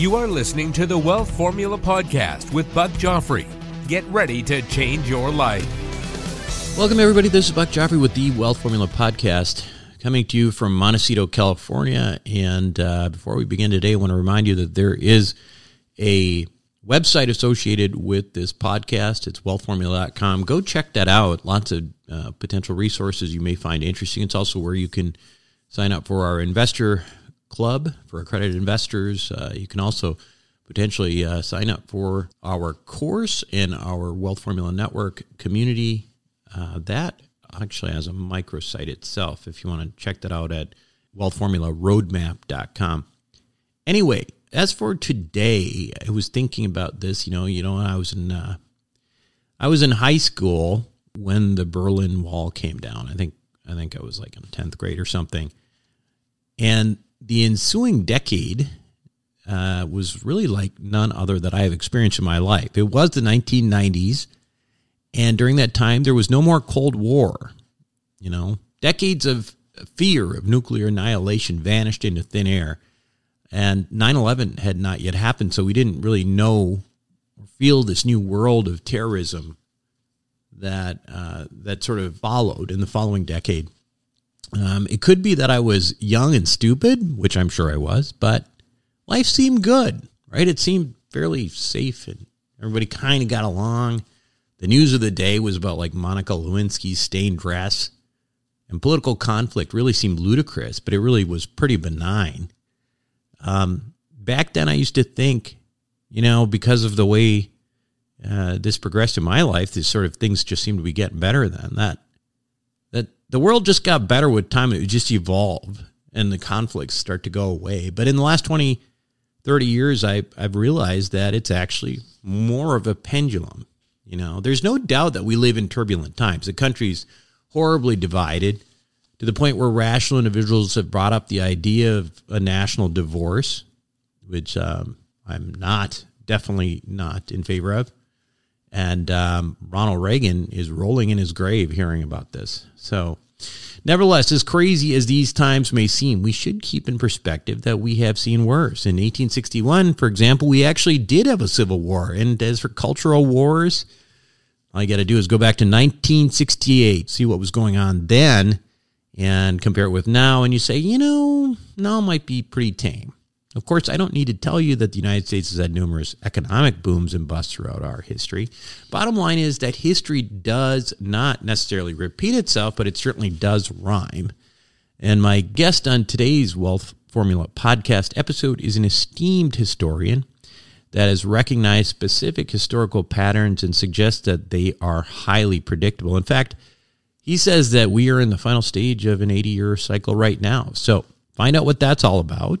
You are listening to the Wealth Formula Podcast with Buck Joffrey. Get ready to change your life. Welcome, everybody. This is Buck Joffrey with the Wealth Formula Podcast, coming to you from Montecito, California. And uh, before we begin today, I want to remind you that there is a website associated with this podcast. It's wealthformula.com. Go check that out. Lots of uh, potential resources you may find interesting. It's also where you can sign up for our investor club for accredited investors. Uh, you can also potentially uh, sign up for our course in our Wealth Formula Network community. Uh, that actually has a microsite itself if you want to check that out at wealthformularoadmap.com. Anyway, as for today, I was thinking about this. You know, you know, I was in uh, I was in high school when the Berlin Wall came down. I think I think I was like in tenth grade or something, and the ensuing decade uh, was really like none other that I have experienced in my life. It was the 1990s, and during that time, there was no more Cold War. You know, decades of fear of nuclear annihilation vanished into thin air, and 9 11 had not yet happened, so we didn't really know or feel this new world of terrorism that uh, that sort of followed in the following decade. Um, it could be that I was young and stupid, which I'm sure I was, but life seemed good, right? It seemed fairly safe and everybody kind of got along. The news of the day was about like Monica Lewinsky's stained dress. And political conflict really seemed ludicrous, but it really was pretty benign. Um, back then, I used to think, you know, because of the way uh, this progressed in my life, these sort of things just seemed to be getting better then. That the world just got better with time. It would just evolve and the conflicts start to go away. But in the last 20, 30 years, I, I've realized that it's actually more of a pendulum. You know, there's no doubt that we live in turbulent times. The country's horribly divided to the point where rational individuals have brought up the idea of a national divorce, which um, I'm not, definitely not in favor of. And um, Ronald Reagan is rolling in his grave hearing about this. So, nevertheless, as crazy as these times may seem, we should keep in perspective that we have seen worse. In 1861, for example, we actually did have a civil war. And as for cultural wars, all you got to do is go back to 1968, see what was going on then, and compare it with now. And you say, you know, now might be pretty tame. Of course, I don't need to tell you that the United States has had numerous economic booms and busts throughout our history. Bottom line is that history does not necessarily repeat itself, but it certainly does rhyme. And my guest on today's Wealth Formula podcast episode is an esteemed historian that has recognized specific historical patterns and suggests that they are highly predictable. In fact, he says that we are in the final stage of an 80 year cycle right now. So find out what that's all about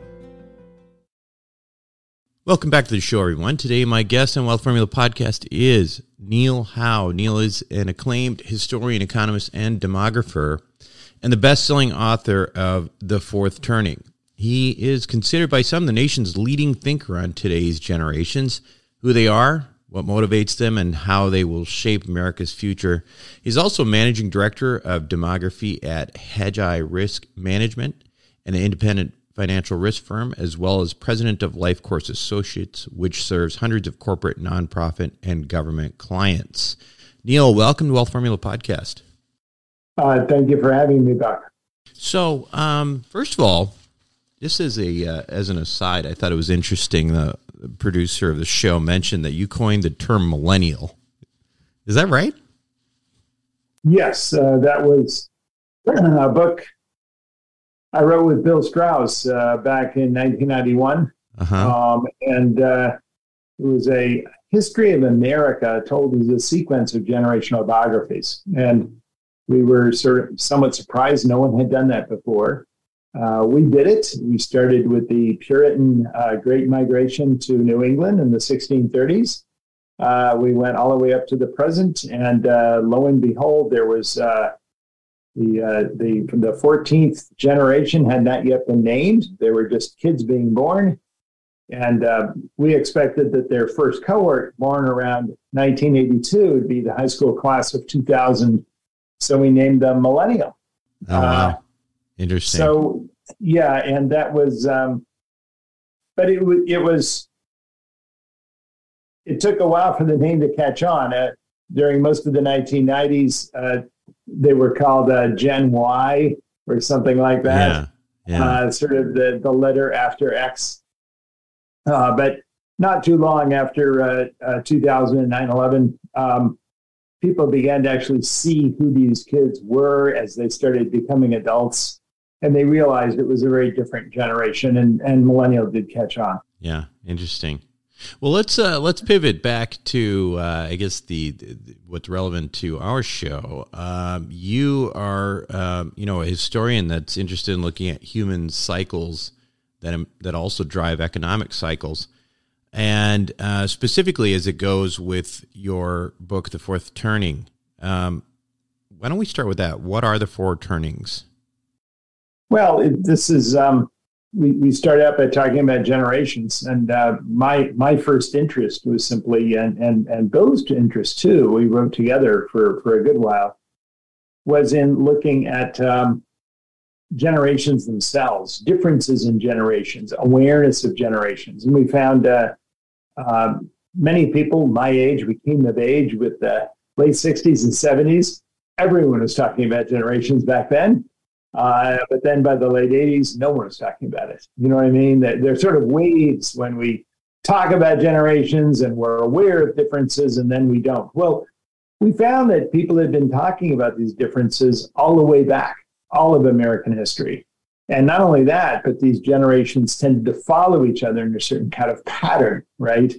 Welcome back to the show, everyone. Today, my guest on Wealth Formula Podcast is Neil Howe. Neil is an acclaimed historian, economist, and demographer, and the best selling author of The Fourth Turning. He is considered by some the nation's leading thinker on today's generations, who they are, what motivates them, and how they will shape America's future. He's also managing director of demography at Hedgeye Risk Management, and an independent financial risk firm, as well as president of Life Course Associates, which serves hundreds of corporate, nonprofit, and government clients. Neil, welcome to Wealth Formula Podcast. Uh, thank you for having me back. So, um, first of all, this is a uh, as an aside, I thought it was interesting. The producer of the show mentioned that you coined the term millennial. Is that right? Yes, uh, that was a book I wrote with Bill Strauss uh, back in 1991, uh-huh. um, and uh, it was a history of America told as a sequence of generational biographies, and we were sort of somewhat surprised no one had done that before. Uh, we did it. We started with the Puritan uh, Great Migration to New England in the 1630s. Uh, we went all the way up to the present, and uh, lo and behold, there was uh, the uh, the the 14th generation had not yet been named. They were just kids being born, and we expected that their first cohort, born around 1982, would be the high school class of 2000. So we named them Millennial. Oh, wow. Interesting. So yeah, and that was, um, but it was it was. It took a while for the name to catch on. Uh, during most of the 1990s, uh, they were called uh, Gen Y or something like that. Yeah, yeah. Uh, sort of the the letter after X. Uh, but not too long after uh, 2009 11, um, people began to actually see who these kids were as they started becoming adults and they realized it was a very different generation, and and millennial did catch on. Yeah, interesting. Well, let's uh, let's pivot back to uh, I guess the, the, what's relevant to our show. Um, you are um, you know a historian that's interested in looking at human cycles that um, that also drive economic cycles, and uh, specifically as it goes with your book, The Fourth Turning. Um, why don't we start with that? What are the four turnings? Well, this is um, we we started out by talking about generations, and uh, my my first interest was simply and and and Bill's interest too. We wrote together for for a good while. Was in looking at um, generations themselves, differences in generations, awareness of generations, and we found uh, uh, many people my age, we came of age with the late '60s and '70s. Everyone was talking about generations back then uh, but then by the late 80s, no one was talking about it. You know what I mean? That there's sort of waves when we talk about generations and we're aware of differences and then we don't. Well, we found that people had been talking about these differences all the way back, all of American history. And not only that, but these generations tended to follow each other in a certain kind of pattern, right?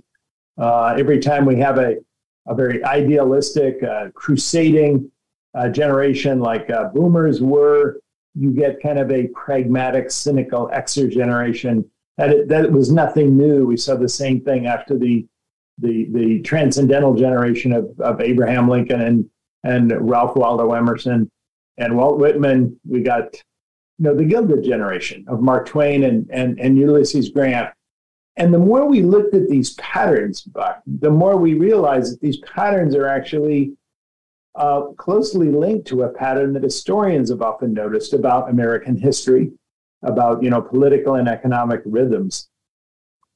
Uh, every time we have a, a very idealistic, uh, crusading uh, generation like uh, boomers were, you get kind of a pragmatic, cynical Xer generation. That it, that was nothing new. We saw the same thing after the the the transcendental generation of, of Abraham Lincoln and and Ralph Waldo Emerson and Walt Whitman. We got you know the Gilded generation of Mark Twain and and and Ulysses Grant. And the more we looked at these patterns, Buck, the more we realized that these patterns are actually uh, closely linked to a pattern that historians have often noticed about American history, about you know political and economic rhythms,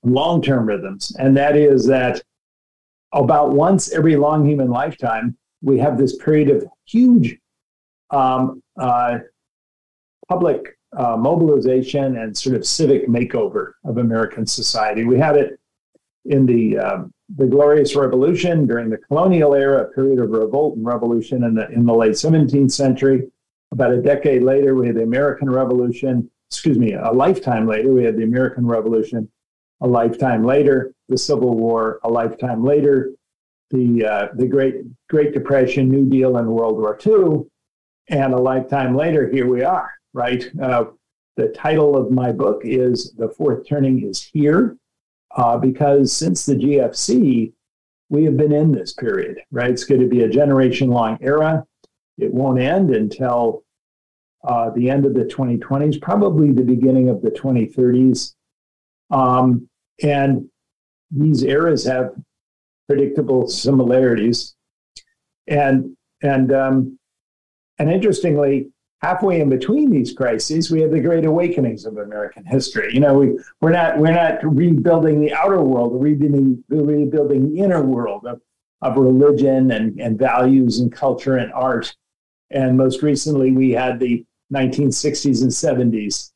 long-term rhythms, and that is that about once every long human lifetime we have this period of huge um, uh, public uh, mobilization and sort of civic makeover of American society. We had it in the uh, the Glorious Revolution during the colonial era, a period of revolt and revolution in the in the late 17th century. About a decade later, we had the American Revolution. Excuse me, a lifetime later, we had the American Revolution. A lifetime later, the Civil War. A lifetime later, the uh, the Great Great Depression, New Deal, and World War II. And a lifetime later, here we are. Right. Uh, the title of my book is "The Fourth Turning is Here," uh, because since the GFC, we have been in this period. Right. It's going to be a generation long era. It won't end until uh, the end of the 2020s, probably the beginning of the 2030s. Um, and these eras have predictable similarities. And and um, and interestingly, halfway in between these crises, we have the great awakenings of American history. You know, we we're not we're not rebuilding the outer world, we're rebuilding rebuilding the inner world of, of religion and, and values and culture and art. And most recently, we had the 1960s and 70s,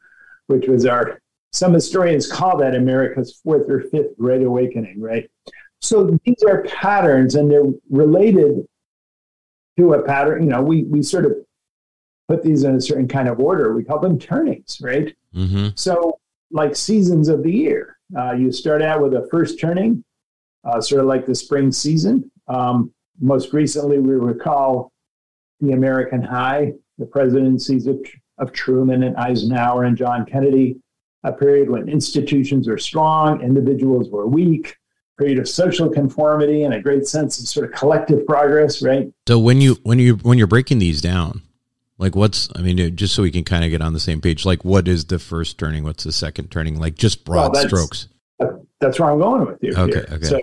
which was our some historians call that America's fourth or fifth great awakening, right? So these are patterns and they're related to a pattern. You know, we, we sort of put these in a certain kind of order. We call them turnings, right? Mm-hmm. So, like seasons of the year, uh, you start out with a first turning, uh, sort of like the spring season. Um, most recently, we recall the American High, the presidencies of, of Truman and Eisenhower and John Kennedy, a period when institutions were strong, individuals were weak, period of social conformity and a great sense of sort of collective progress, right? So when you when you when you're breaking these down, like what's I mean, just so we can kind of get on the same page, like what is the first turning? What's the second turning? Like just broad well, that's, strokes. That's where I'm going with you. Okay, here. okay. So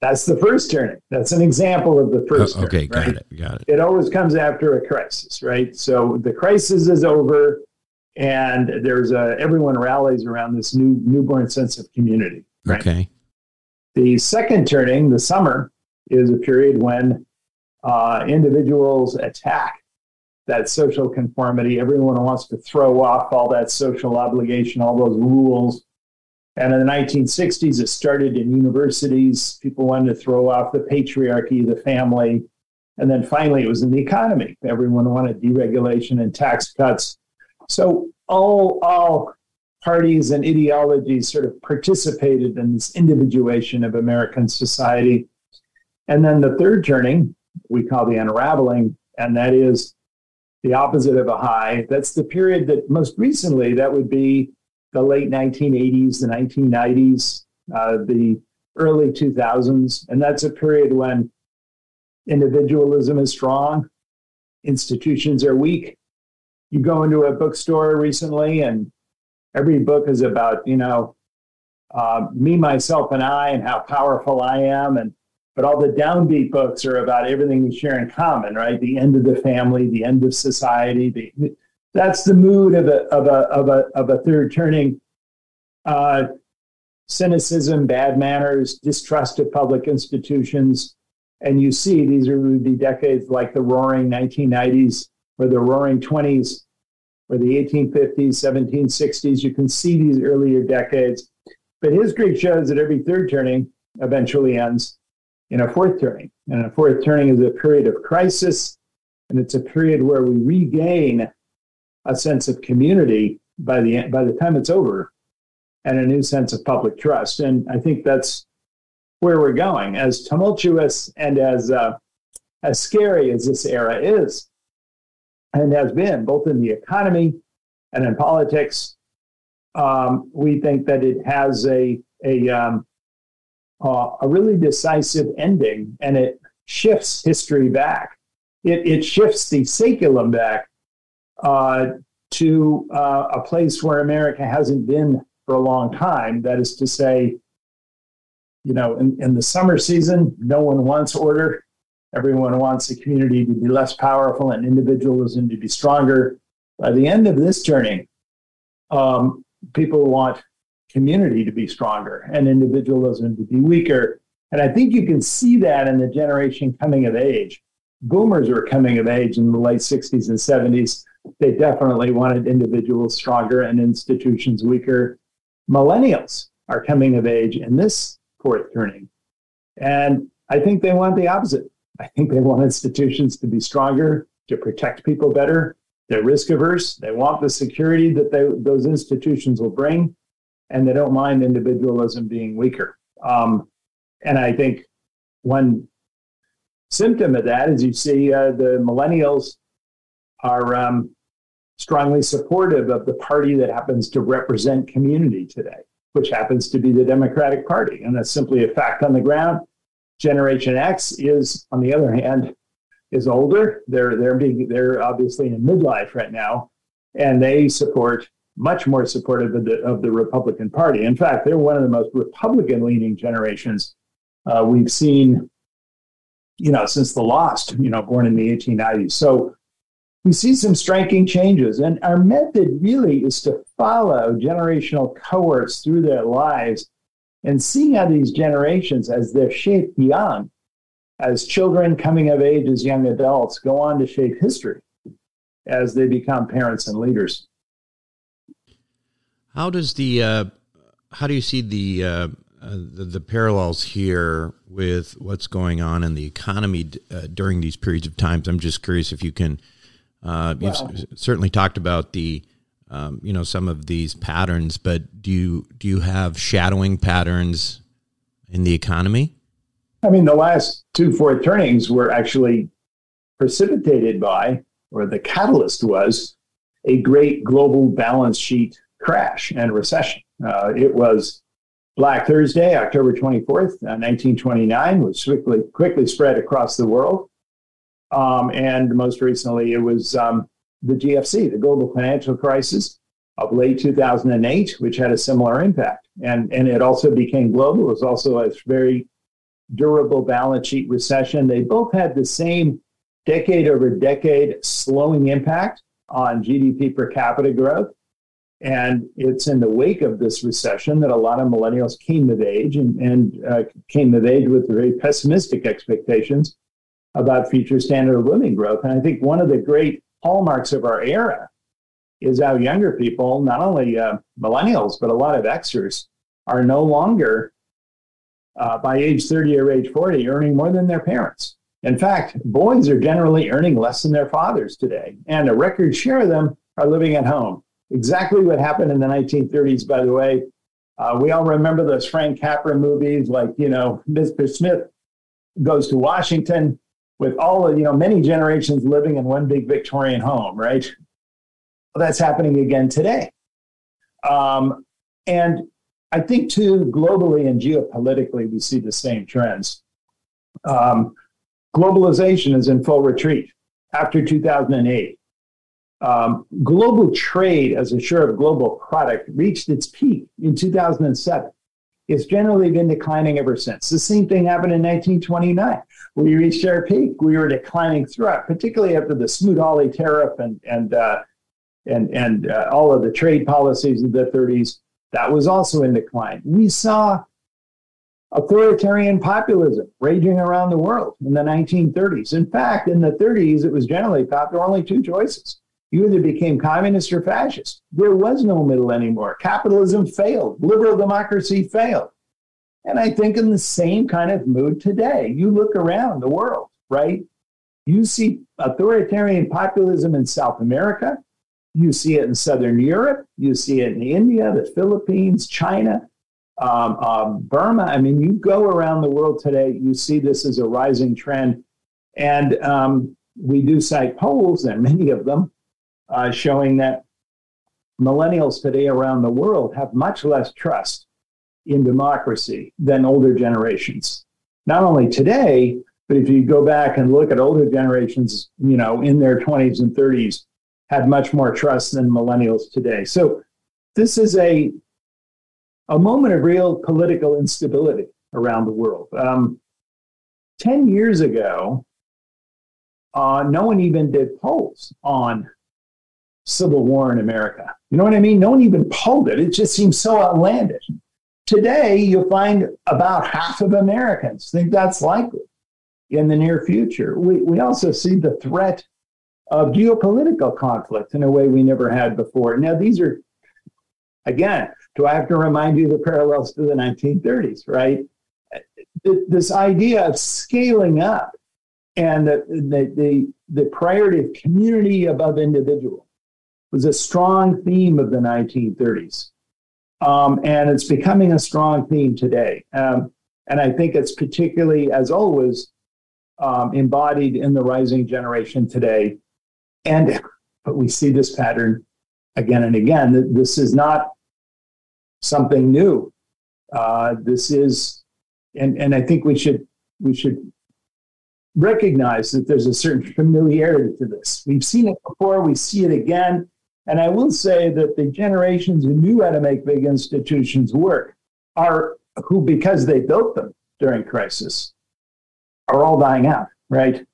that's the first turning. That's an example of the first. Oh, okay, got right? it, got it. It always comes after a crisis, right? So the crisis is over, and there's a everyone rallies around this new newborn sense of community. Right? Okay. The second turning, the summer, is a period when uh, individuals attack that social conformity. Everyone wants to throw off all that social obligation, all those rules. And in the 1960s, it started in universities. People wanted to throw off the patriarchy, the family. And then finally, it was in the economy. Everyone wanted deregulation and tax cuts. So all, all parties and ideologies sort of participated in this individuation of American society. And then the third turning, we call the unraveling, and that is the opposite of a high. That's the period that most recently, that would be the late 1980s, the 1990s, uh, the early 2000s. And that's a period when individualism is strong, institutions are weak. You go into a bookstore recently and every book is about you know uh, me, myself, and I, and how powerful I am, and but all the downbeat books are about everything we share in common, right? The end of the family, the end of society. The, that's the mood of a of a of a of a third turning. Uh, cynicism, bad manners, distrust of public institutions, and you see these are the decades like the Roaring 1990s or the Roaring 20s or the 1850s, 1760s. You can see these earlier decades. But his Greek shows that every third turning eventually ends in a fourth turning. And a fourth turning is a period of crisis, and it's a period where we regain a sense of community by the by the time it's over, and a new sense of public trust. And I think that's where we're going. As tumultuous and as uh, as scary as this era is, and has been both in the economy and in politics. Um, we think that it has a a um, uh, a really decisive ending, and it shifts history back. It it shifts the saeculum back uh, to uh, a place where America hasn't been for a long time. That is to say, you know, in, in the summer season, no one wants order. Everyone wants the community to be less powerful and individualism to be stronger. By the end of this turning, um, people want community to be stronger and individualism to be weaker. And I think you can see that in the generation coming of age. Boomers were coming of age in the late 60s and 70s. they definitely wanted individuals stronger and institutions weaker. Millennials are coming of age in this fourth turning. And I think they want the opposite. I think they want institutions to be stronger, to protect people better. They're risk averse. They want the security that they, those institutions will bring, and they don't mind individualism being weaker. Um, and I think one symptom of that is you see uh, the millennials are um, strongly supportive of the party that happens to represent community today, which happens to be the Democratic Party. And that's simply a fact on the ground. Generation X is, on the other hand, is older. They're they're being they're obviously in midlife right now, and they support much more supportive of the of the Republican Party. In fact, they're one of the most Republican leaning generations uh, we've seen, you know, since the Lost, you know, born in the 1890s. So we see some striking changes, and our method really is to follow generational cohorts through their lives and see how these generations, as they're shaped young, as children coming of age as young adults, go on to shape history as they become parents and leaders. How does the uh, how do you see the, uh, uh, the, the parallels here with what's going on in the economy uh, during these periods of times? I'm just curious if you can. Uh, you've well, certainly talked about the um, you know some of these patterns, but do you do you have shadowing patterns in the economy? I mean, the last two fourth turnings were actually precipitated by, or the catalyst was, a great global balance sheet crash and recession. Uh, it was Black Thursday, October 24th, uh, 1929, was quickly, quickly spread across the world. Um, and most recently, it was um, the GFC, the global financial crisis of late 2008, which had a similar impact. And, and it also became global. It was also a very durable balance sheet recession. They both had the same decade over decade slowing impact on GDP per capita growth. And it's in the wake of this recession that a lot of millennials came of age and, and uh, came of age with very pessimistic expectations about future standard of living growth. And I think one of the great hallmarks of our era is how younger people, not only uh, millennials, but a lot of Xers, are no longer uh, by age 30 or age 40 earning more than their parents. In fact, boys are generally earning less than their fathers today, and a record share of them are living at home. Exactly what happened in the 1930s, by the way. Uh, we all remember those Frank Capra movies, like, you know, Mr. Smith goes to Washington with all of, you know, many generations living in one big Victorian home, right? Well, that's happening again today. Um, and I think, too, globally and geopolitically, we see the same trends. Um, globalization is in full retreat after 2008. Um, global trade as a share of global product reached its peak in 2007. It's generally been declining ever since. The same thing happened in 1929. We reached our peak. We were declining throughout, particularly after the Smoot-Hawley tariff and and uh, and and uh, all of the trade policies of the 30s. That was also in decline. We saw authoritarian populism raging around the world in the 1930s. In fact, in the 30s, it was generally thought there were only two choices. You either became communist or fascist. There was no middle anymore. Capitalism failed, liberal democracy failed. And I think in the same kind of mood today, you look around the world, right? You see authoritarian populism in South America. You see it in Southern Europe. You see it in India, the Philippines, China, um, um, Burma. I mean, you go around the world today, you see this as a rising trend. And um, we do cite polls, and many of them uh, showing that millennials today around the world have much less trust in democracy than older generations. Not only today, but if you go back and look at older generations, you know, in their 20s and 30s, had much more trust than millennials today. So this is a a moment of real political instability around the world. Um, Ten years ago, uh, no one even did polls on civil war in America. You know what I mean? No one even polled it. It just seems so outlandish. Today, you'll find about half of Americans think that's likely in the near future. We, we also see the threat of geopolitical conflict in a way we never had before. Now, these are, again, do I have to remind you the parallels to the 1930s, right? This idea of scaling up and the, the, the, the priority of community above individual was a strong theme of the 1930s. Um, and it's becoming a strong theme today. Um, and I think it's particularly, as always, um, embodied in the rising generation today. And but we see this pattern again and again. This is not something new. Uh, this is, and and I think we should we should recognize that there's a certain familiarity to this. We've seen it before. We see it again. And I will say that the generations who knew how to make big institutions work are who, because they built them during crisis, are all dying out, right?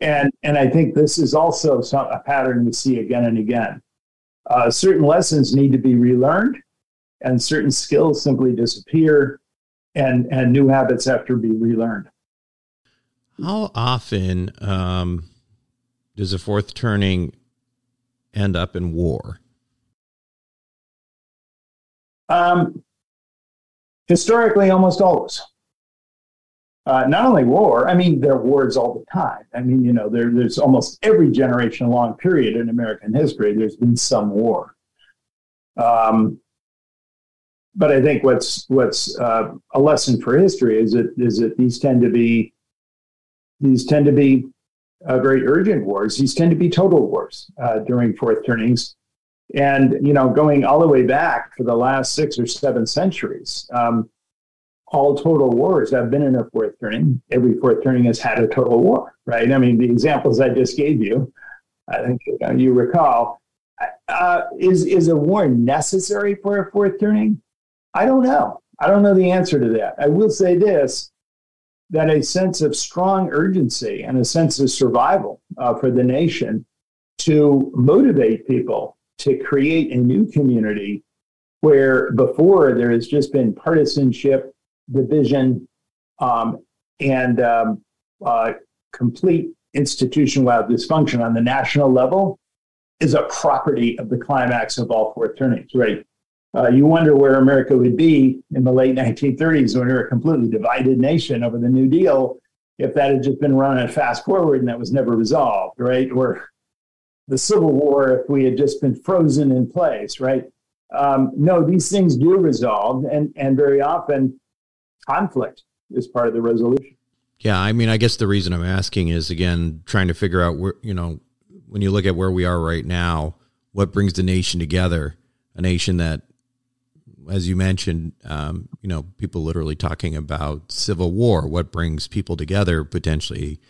And and I think this is also some, a pattern we see again and again. Uh, certain lessons need to be relearned, and certain skills simply disappear, and and new habits have to be relearned. How often um, does a fourth turning end up in war? Um, historically, almost always. Uh, not only war, I mean, there are wars all the time. I mean, you know, there, there's almost every generation long period in American history, there's been some war. Um, but I think what's what's uh, a lesson for history is that is that these tend to be these tend to be uh, very urgent wars. These tend to be total wars uh, during fourth turnings, and you know, going all the way back for the last six or seven centuries, um, all total wars have been in a fourth turning. Every fourth turning has had a total war, right? I mean, the examples I just gave you, I think you, know, you recall. Uh, is is a war necessary for a fourth turning? I don't know. I don't know the answer to that. I will say this: that a sense of strong urgency and a sense of survival uh, for the nation to motivate people to create a new community where before there has just been partisanship division, um, and um, uh, complete institutional dysfunction on the national level is a property of the climax of all four turnings, right? Uh, you wonder where America would be in the late 1930s when we were a completely divided nation over the New Deal if that had just been run and fast forward and that was never resolved, right? Or the Civil War if we had just been frozen in place, right? Um, no, these things do resolve, and, and very often conflict is part of the resolution. Yeah, I mean, I guess the reason I'm asking is again trying to figure out where you know when you look at where we are right now, what brings the nation together? A nation that, as you mentioned, um, you know, people literally talking about civil war. What brings people together potentially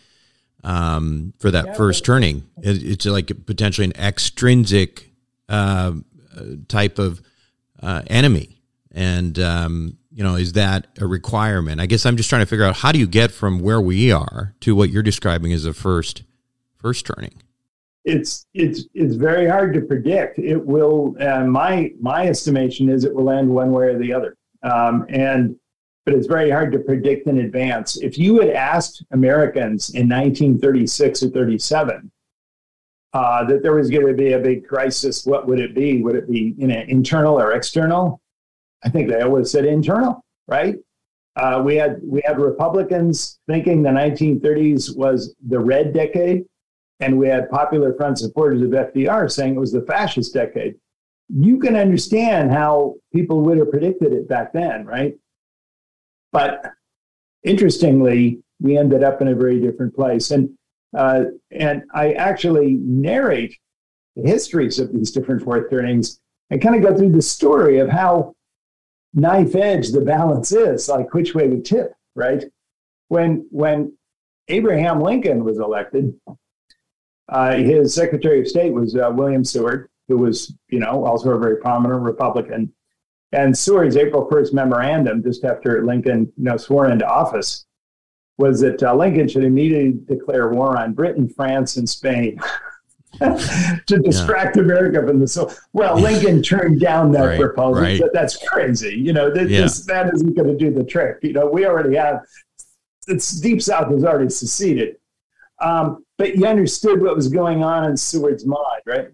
um, for that yeah, first turning? It, it's like potentially an extrinsic uh, type of uh, enemy, and um, you know, is that a requirement? I guess I'm just trying to figure out how do you get from where we are to what you're describing as a first first turning. It's it's it's very hard to predict. It will. Uh, my my estimation is it will end one way or the other. Um, and but it's very hard to predict in advance. If you had asked Americans in 1936 or 37 uh, that there was going to be a big crisis, what would it be? Would it be you know, internal or external? I think they always said internal, right? Uh, we had we had Republicans thinking the 1930s was the red decade, and we had Popular Front supporters of FDR saying it was the fascist decade. You can understand how people would have predicted it back then, right? But interestingly, we ended up in a very different place, and uh, and I actually narrate the histories of these different fourth turnings and kind of go through the story of how knife edge the balance is, like which way we tip, right? When when Abraham Lincoln was elected, uh, his Secretary of State was uh, William Seward, who was, you know, also a very prominent Republican. And Seward's April 1st memorandum, just after Lincoln, you know, swore into office, was that uh, Lincoln should immediately declare war on Britain, France, and Spain. to distract yeah. America from the so well Lincoln turned down that right, proposal right. but that's crazy you know th- yeah. this, that isn't going to do the trick you know we already have it's deep south has already seceded um, but you understood what was going on in Seward's mind, right?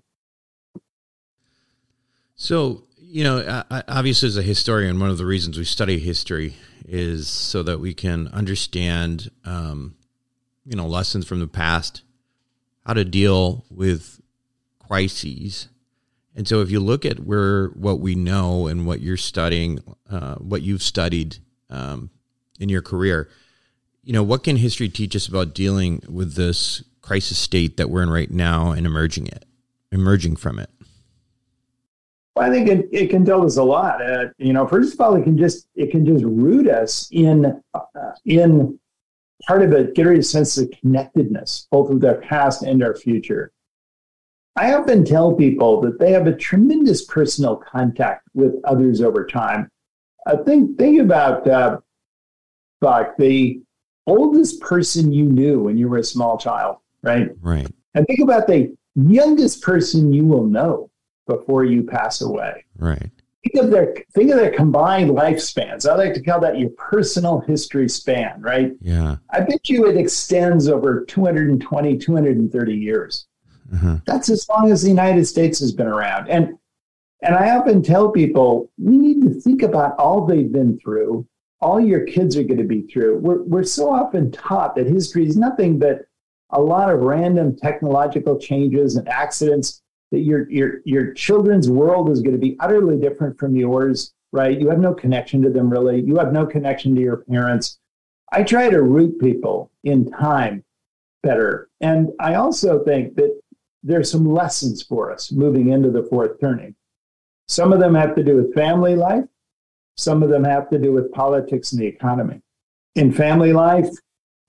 So, you know, obviously, as a historian, one of the reasons we study history is so that we can understand, um, you know, lessons from the past, how to deal with crises. And so, if you look at where what we know and what you're studying, uh, what you've studied um, in your career, you know, what can history teach us about dealing with this crisis state that we're in right now and emerging it, emerging from it? Well, I think it, it can tell us a lot. Uh, you know, first of all, it can just it can just root us in uh, in part of it, get a sense of connectedness, both with our past and our future. I often tell people that they have a tremendous personal contact with others over time. I think think about uh, Buck, the oldest person you knew when you were a small child, right? Right. And think about the youngest person you will know before you pass away. Right. Think of their think of their combined lifespans. I like to call that your personal history span, right? Yeah. I bet you it extends over 220, 230 years. Uh-huh. That's as long as the United States has been around. And and I often tell people we need to think about all they've been through, all your kids are going to be through. We're, we're so often taught that history is nothing but a lot of random technological changes and accidents that your your your children's world is going to be utterly different from yours right? You have no connection to them really. You have no connection to your parents. I try to root people in time better. And i also think that there's some lessons for us moving into the fourth turning. Some of them have to do with family life. Some of them have to do with politics and the economy. In family life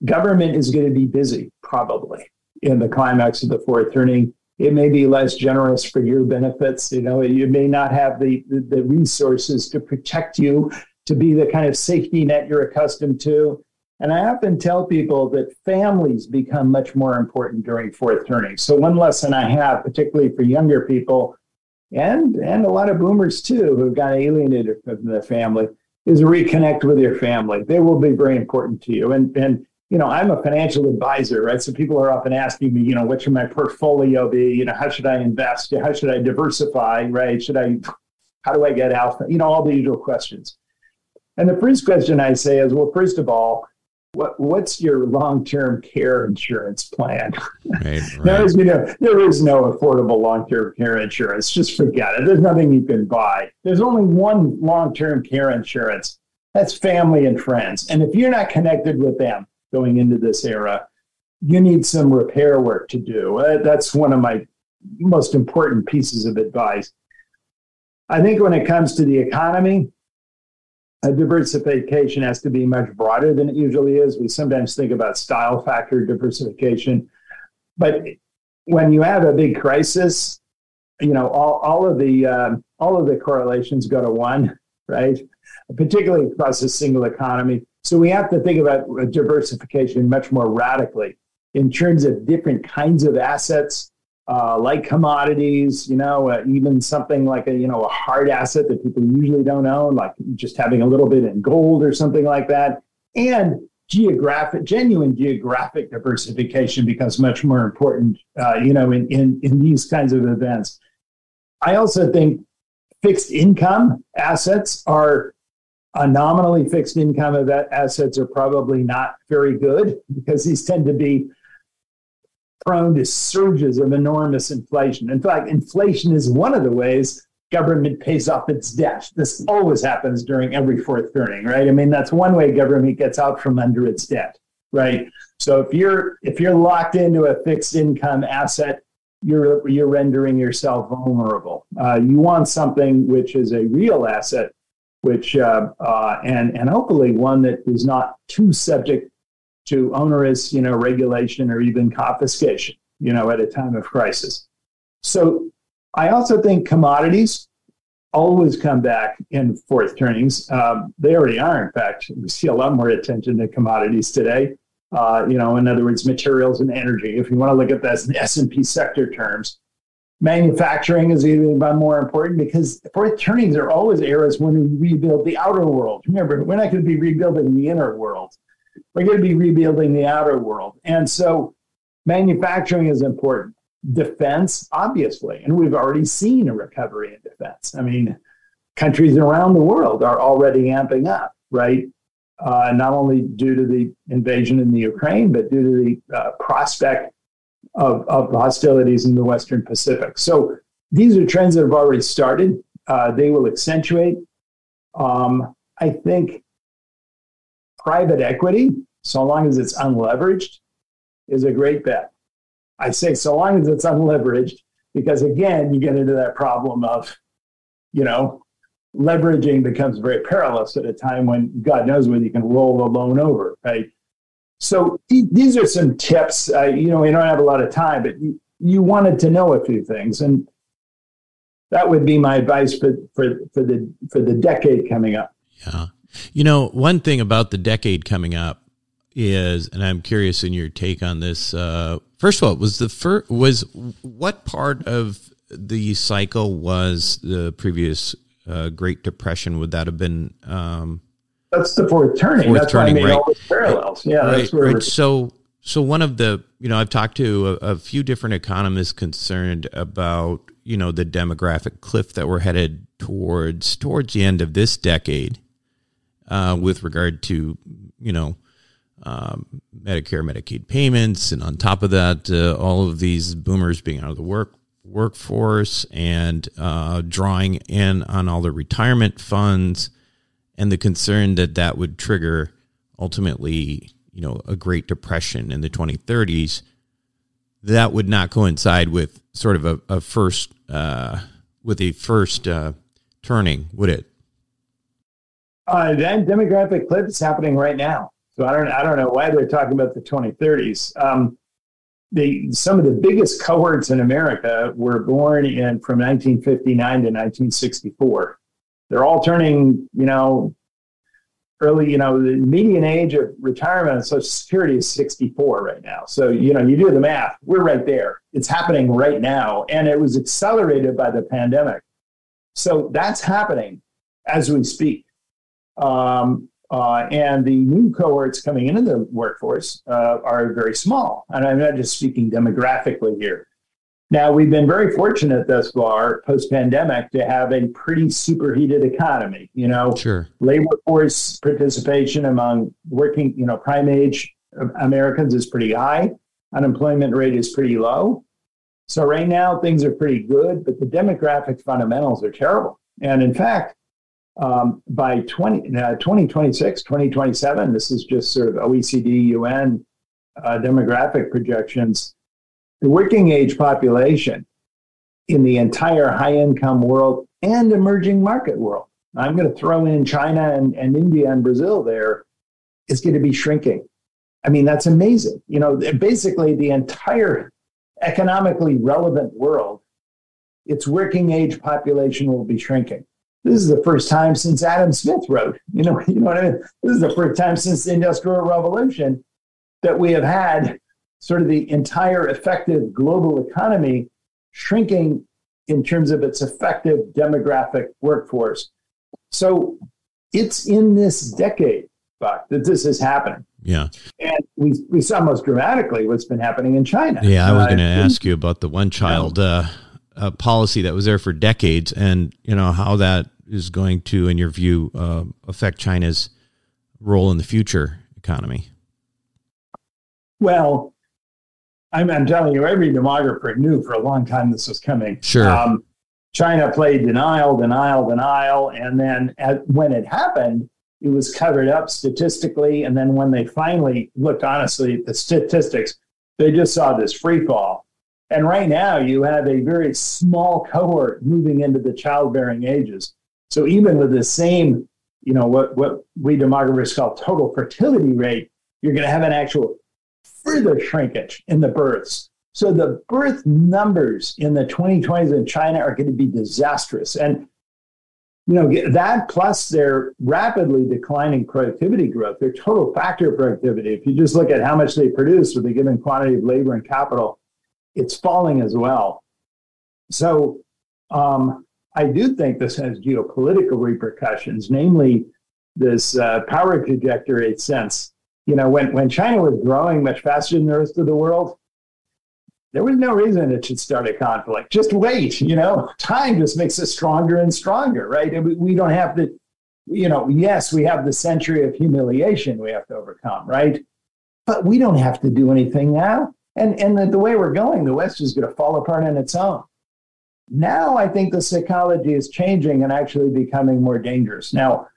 government is going to be busy probably in the climax of the fourth turning it may be less generous for your benefits. You know, you may not have the, the, the resources to protect you, to be the kind of safety net you're accustomed to. And I often tell people that families become much more important during fourth turning. So one lesson I have, particularly for younger people, and and a lot of boomers too, who've got alienated from their family, is reconnect with your family. They will be very important to you. And and you know, I'm a financial advisor, right? So people are often asking me, you know, what should my portfolio be? You know, how should I invest? How should I diversify, right? Should I, how do I get alpha? You know, all the usual questions. And the first question I say is, well, first of all, what, what's your long-term care insurance plan? Right, right. there, is, you know, there is no affordable long-term care insurance. Just forget it. There's nothing you can buy. There's only one long-term care insurance. That's family and friends. And if you're not connected with them, going into this era, you need some repair work to do. Uh, that's one of my most important pieces of advice. I think when it comes to the economy, diversification has to be much broader than it usually is. We sometimes think about style factor diversification, but when you have a big crisis, you know all, all of the um, all of the correlations go to one, right? Particularly across a single economy. So we have to think about diversification much more radically in terms of different kinds of assets, uh, like commodities, you know, uh, even something like a, you know, a hard asset that people usually don't own, like just having a little bit in gold or something like that. And geographic, genuine geographic diversification becomes much more important, uh, you know, in, in, in these kinds of events. I also think fixed income assets are uh, nominally fixed income of assets are probably not very good because these tend to be prone to surges of enormous inflation. In fact, inflation is one of the ways government pays off its debt. This always happens during every fourth turning, right? I mean, that's one way government gets out from under its debt, right? So if you're if you're locked into a fixed income asset, you're you're rendering yourself vulnerable. Uh, you want something which is a real asset which uh, uh, and and hopefully one that is not too subject to onerous, you know, regulation or even confiscation, you know, at a time of crisis. So I also think commodities always come back in fourth turnings. Um, they already are, in fact. We see a lot more attention to commodities today. Uh, you know, in other words, materials and energy. If you want to look at that in S and P sector terms, Manufacturing is even more important because fourth turnings are always eras when we rebuild the outer world. Remember, we're not going to be rebuilding the inner world. We're going to be rebuilding the outer world. And so Manufacturing is important. Defense, obviously, and we've already seen a recovery in defense. I mean, countries around the world are already amping up, right? Uh, not only due to the invasion in the Ukraine, but due to the uh, prospect of, of hostilities in the Western Pacific. So these are trends that have already started. Uh, they will accentuate. Um, I think private equity, so long as it's unleveraged, is a great bet. I say so long as it's unleveraged, because again, you get into that problem of, you know, leveraging becomes very perilous at a time when God knows whether you can roll the loan over, right? So these are some tips. Uh, you know, we don't have a lot of time, but you, you wanted to know a few things, and that would be my advice for, for, for the for the decade coming up. Yeah, you know, one thing about the decade coming up is, and I'm curious in your take on this. Uh, first of all, was the first was what part of the cycle was the previous uh, Great Depression? Would that have been? Um, that's the fourth turning. Fourth that's turning, why I made right. all the parallels. Yeah, right, that's where right. So, so one of the, you know, I've talked to a, a, few different economists concerned about, you know, the demographic cliff that we're headed towards towards the end of this decade, uh, with regard to, you know, um, Medicare, Medicaid payments, and on top of that, uh, all of these boomers being out of the work workforce and uh, drawing in on all the retirement funds and the concern that that would trigger ultimately, you know, a Great Depression in the 2030s, that would not coincide with sort of a, a first uh, with a first uh, turning, would it? Uh, that demographic cliff is happening right now. So I don't I don't know why they're talking about the 2030s. Um, the some of the biggest cohorts in America were born in from 1959 to 1964 they're all turning, you know, early, you know, the median age of retirement on Social Security is 64 right now. So, you know, you do the math, we're right there. It's happening right now. And it was accelerated by the pandemic. So that's happening as we speak. Um, uh, and the new cohorts coming into the workforce uh, are very small. And I'm not just speaking demographically here. Now, we've been very fortunate thus far, post pandemic, to have a pretty superheated economy. You know, sure. labor force participation among working, you know, prime age Americans is pretty high. Unemployment rate is pretty low. So, right now, things are pretty good, but the demographic fundamentals are terrible. And in fact, um, by 20, uh, 2026, 2027, this is just sort of OECD, UN uh, demographic projections the working age population in the entire high income world and emerging market world. I'm going to throw in China and, and India and Brazil there is going to be shrinking. I mean, that's amazing. You know, basically the entire economically relevant world, its working age population will be shrinking. This is the first time since Adam Smith wrote, you know, you know what I mean? This is the first time since the Industrial Revolution that we have had sort of the entire effective global economy shrinking in terms of its effective demographic workforce. So it's in this decade, Buck, that this is happening. Yeah. And we, we saw most dramatically what's been happening in China. Yeah, I was uh, going to ask you about the one child uh, uh, policy that was there for decades and, you know, how that is going to, in your view, uh, affect China's role in the future economy. Well, I'm, I'm, telling you, every demographer knew for a long time this was coming. Sure. Um, China played denial, denial, denial. And then at, when it happened, it was covered up statistically. And then when they finally looked honestly at the statistics, they just saw this free fall. And right now, you have a very small cohort moving into the childbearing ages. So even with the same, you know, what, what we demographers call total fertility rate, you're going to have an actual further shrinkage in the births. So the birth numbers in the 2020s in China are going to be disastrous. And you know that plus their rapidly declining productivity growth, their total factor productivity. If you just look at how much they produce with a given quantity of labor and capital, it's falling as well. So um, I do think this has geopolitical repercussions, namely this uh, power trajectory sense you know, when, when China was growing much faster than the rest of the world, there was no reason it should start a conflict. Just wait, you know, time just makes us stronger and stronger, right? We don't have to, you know, yes, we have the century of humiliation we have to overcome, right? But we don't have to do anything now. And, and the, the way we're going, the West is going to fall apart on its own. Now I think the psychology is changing and actually becoming more dangerous. Now,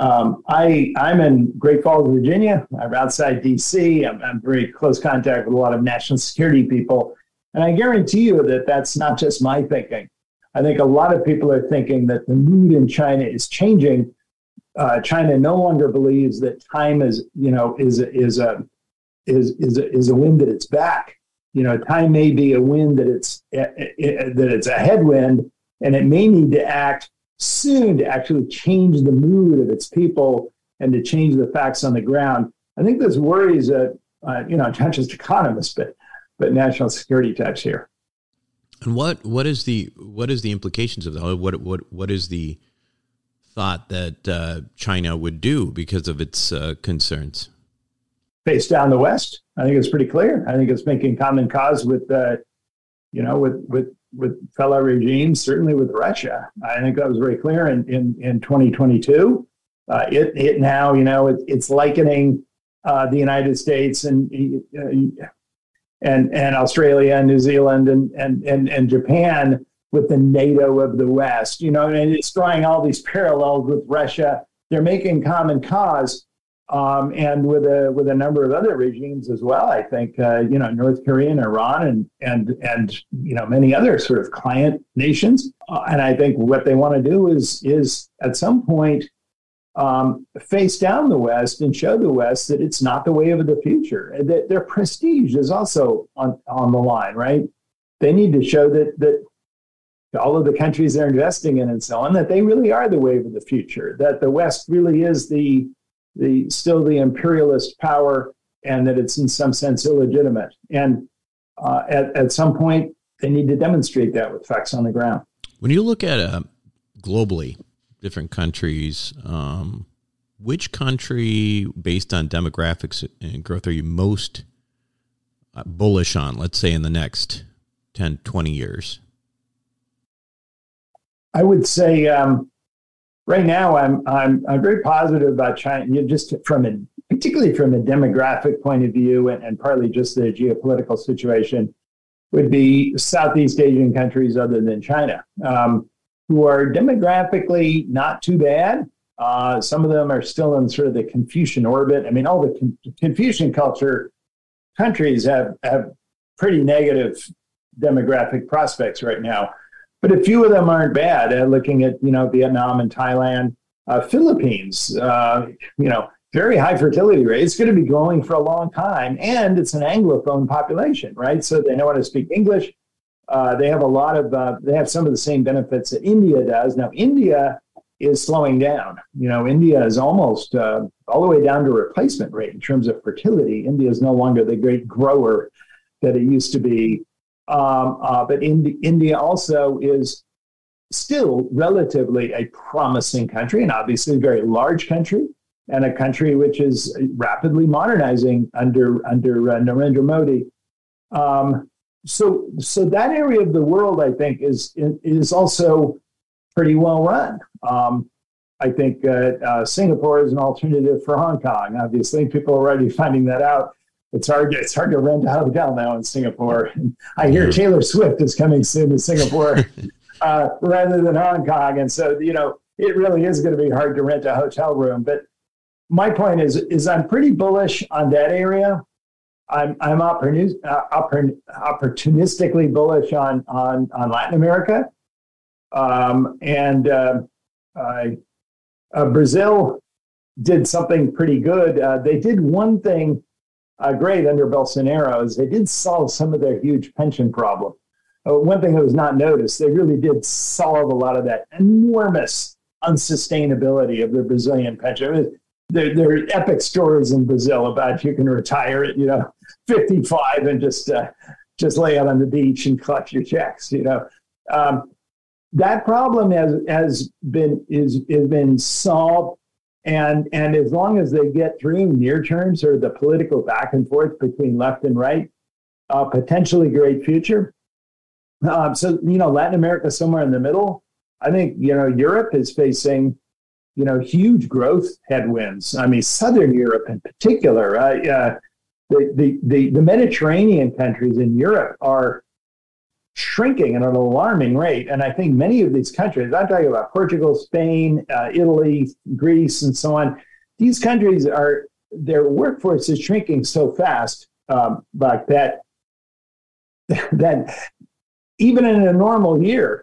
um, I, I'm in Great Falls, Virginia. I'm outside DC. I'm, I'm very close contact with a lot of national security people. And I guarantee you that that's not just my thinking. I think a lot of people are thinking that the mood in China is changing. Uh, China no longer believes that time is, you know, is is a is is a, is a wind at its back. You know, time may be a wind that it's that it's a headwind, and it may need to act soon to actually change the mood of its people and to change the facts on the ground. I think this worries, uh, uh, you know, not just economists, but but national security types here. And what what is the what is the implications of that? What what what is the thought that uh, China would do because of its uh, concerns? Face down the West. I think it's pretty clear. I think it's making common cause with, uh, you know, with with with fellow regimes, certainly with Russia. I think that was very clear in in, in 2022. Uh, it it now, you know, it, it's likening uh, the United States and uh, and and Australia and New Zealand and and and, and Japan with the NATO of the West. You know, and it's drawing all these parallels with Russia. They're making common cause, um, and with a with a number of other regimes as well. I think uh, you know North Korea and Iran and and and you know many other sort of client nations. Uh, and I think what they want to do is is at some point um, face down the West and show the West that it's not the way of the future. That their prestige is also on, on the line, right? They need to show that that all of the countries they're investing in and so on that they really are the wave of the future. That the West really is the the still the imperialist power, and that it's in some sense illegitimate. And uh, at at some point, they need to demonstrate that with facts on the ground. When you look at uh, globally, different countries. Um, which country, based on demographics and growth, are you most uh, bullish on, let's say in the next 10, 20 years? I would say um, right now I'm, I'm, I'm very positive about China, you know, just from a, particularly from a demographic point of view and, and partly just the geopolitical situation would be Southeast Asian countries other than China. Um, who are demographically not too bad. Uh, some of them are still in sort of the Confucian orbit. I mean, all the Con- Confucian culture countries have, have pretty negative demographic prospects right now. But a few of them aren't bad. Uh, looking at you know Vietnam and Thailand, uh, Philippines, uh, you know very high fertility rate. It's going to be growing for a long time, and it's an anglophone population, right? So they know how to speak English. Uh, they have a lot of, uh, they have some of the same benefits that India does. Now, India is slowing down. You know, India is almost uh, all the way down to replacement rate in terms of fertility. India is no longer the great grower that it used to be. Um, uh, but Indi- India also is still relatively a promising country and obviously a very large country and a country which is rapidly modernizing under under uh, Narendra Modi. Um, so so that area of the world, I think, is is also pretty well run. Um, I think uh, Singapore is an alternative for Hong Kong. Obviously, people are already finding that out. It's hard. It's hard to rent a hotel now in Singapore. And I hear Taylor Swift is coming soon to Singapore uh, rather than Hong Kong, and so you know it really is going to be hard to rent a hotel room. But my point is, is I'm pretty bullish on that area. I'm I'm uh, opportunistically bullish on on on Latin America, um, and uh, uh, Brazil did something pretty good. Uh, they did one thing uh, great under Bolsonaro is they did solve some of their huge pension problem. Uh, one thing that was not noticed, they really did solve a lot of that enormous unsustainability of the Brazilian pension there, there are epic stories in Brazil about you can retire at you know 55 and just uh, just lay out on the beach and collect your checks. You know um, that problem has has been is has been solved, and and as long as they get through near term sort of the political back and forth between left and right, a potentially great future. Um, so, you know, Latin America somewhere in the middle. I think, you know, Europe is facing, you know, huge growth headwinds. I mean, Southern Europe in particular. Uh, uh, the, the, the, the Mediterranean countries in Europe are shrinking at an alarming rate. And I think many of these countries, I'm talking about Portugal, Spain, uh, Italy, Greece, and so on, these countries are, their workforce is shrinking so fast um, like that, that even in a normal year,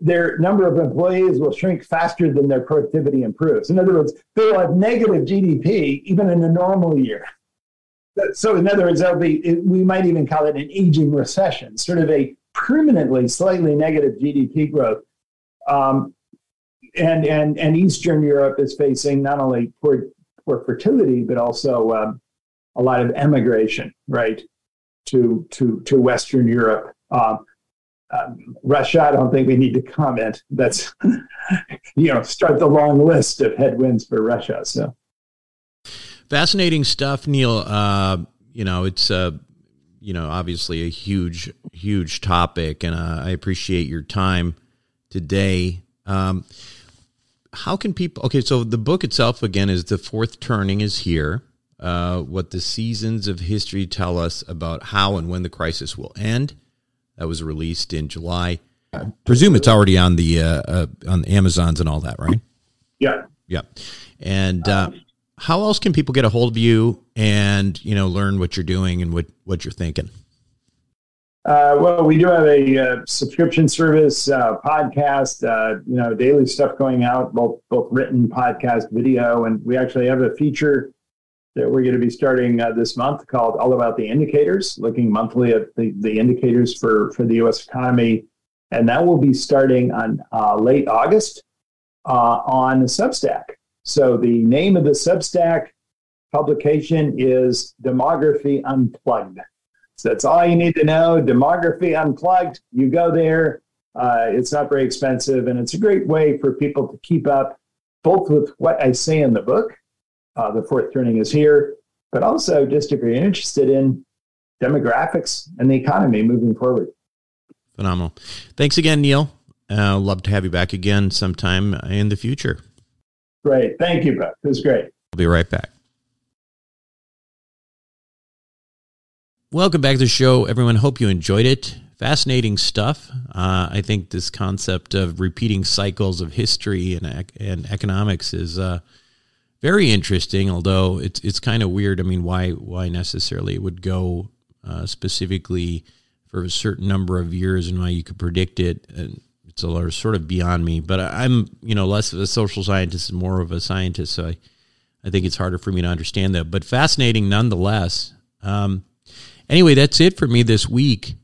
their number of employees will shrink faster than their productivity improves. In other words, they'll have negative GDP even in a normal year. So, in other words, be, we might even call it an aging recession, sort of a permanently slightly negative GDP growth. Um, and, and, and Eastern Europe is facing not only poor, poor fertility, but also um, a lot of emigration, right, to, to, to Western Europe. Um, um, Russia, I don't think we need to comment. That's, you know, start the long list of headwinds for Russia. So fascinating stuff, Neil. Uh, you know, it's uh, you know, obviously a huge, huge topic, and uh, I appreciate your time today. Um, how can people? Okay, so the book itself again is the fourth turning is here. Uh, what the seasons of history tell us about how and when the crisis will end. That was released in July. I presume it's already on the uh, uh, on Amazon's and all that, right? Yeah, yeah. And uh, how else can people get a hold of you and you know learn what you're doing and what what you're thinking? Uh, well, we do have a uh, subscription service, uh, podcast, uh, you know, daily stuff going out, both both written, podcast, video, and we actually have a feature that we're going to be starting uh, this month called "All About the Indicators," looking monthly at the, the indicators for for the U.S. economy, and that will be starting on uh, late August on Substack. So the name of the Substack publication is Demography Unplugged. So that's all you need to know. Demography Unplugged. You go there. Uh, it's not very expensive, and it's a great way for people to keep up both with what I say in the book. Uh, the fourth turning is here, but also just if you're interested in demographics and the economy moving forward. Phenomenal. Thanks again, Neil. Uh, love to have you back again sometime in the future. Great. Thank you, Beth. It was great. I'll be right back. Welcome back to the show, everyone. Hope you enjoyed it. Fascinating stuff. Uh, I think this concept of repeating cycles of history and, and economics is uh, very interesting. Although it's it's kind of weird. I mean, why why necessarily it would go uh, specifically for a certain number of years and why you could predict it. And it's sort of beyond me. But I'm, you know, less of a social scientist and more of a scientist, so I, I think it's harder for me to understand that. But fascinating nonetheless. Um, anyway, that's it for me this week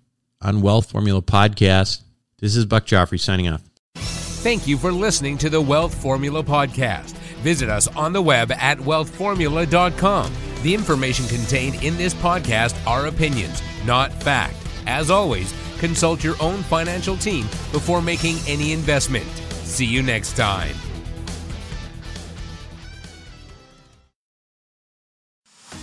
on Wealth Formula Podcast. This is Buck Joffrey signing off. Thank you for listening to the Wealth Formula Podcast. Visit us on the web at wealthformula.com. The information contained in this podcast are opinions, not fact. As always, consult your own financial team before making any investment. See you next time.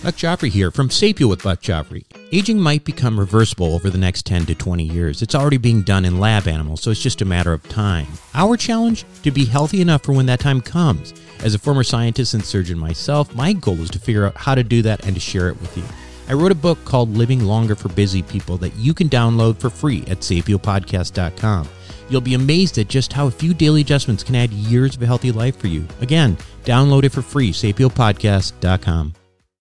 Buck Joffrey here from Sapio with Buck Joffrey. Aging might become reversible over the next 10 to 20 years. It's already being done in lab animals, so it's just a matter of time. Our challenge? To be healthy enough for when that time comes. As a former scientist and surgeon myself, my goal is to figure out how to do that and to share it with you. I wrote a book called Living Longer for Busy People that you can download for free at sapiopodcast.com. You'll be amazed at just how a few daily adjustments can add years of a healthy life for you. Again, download it for free, sapiopodcast.com.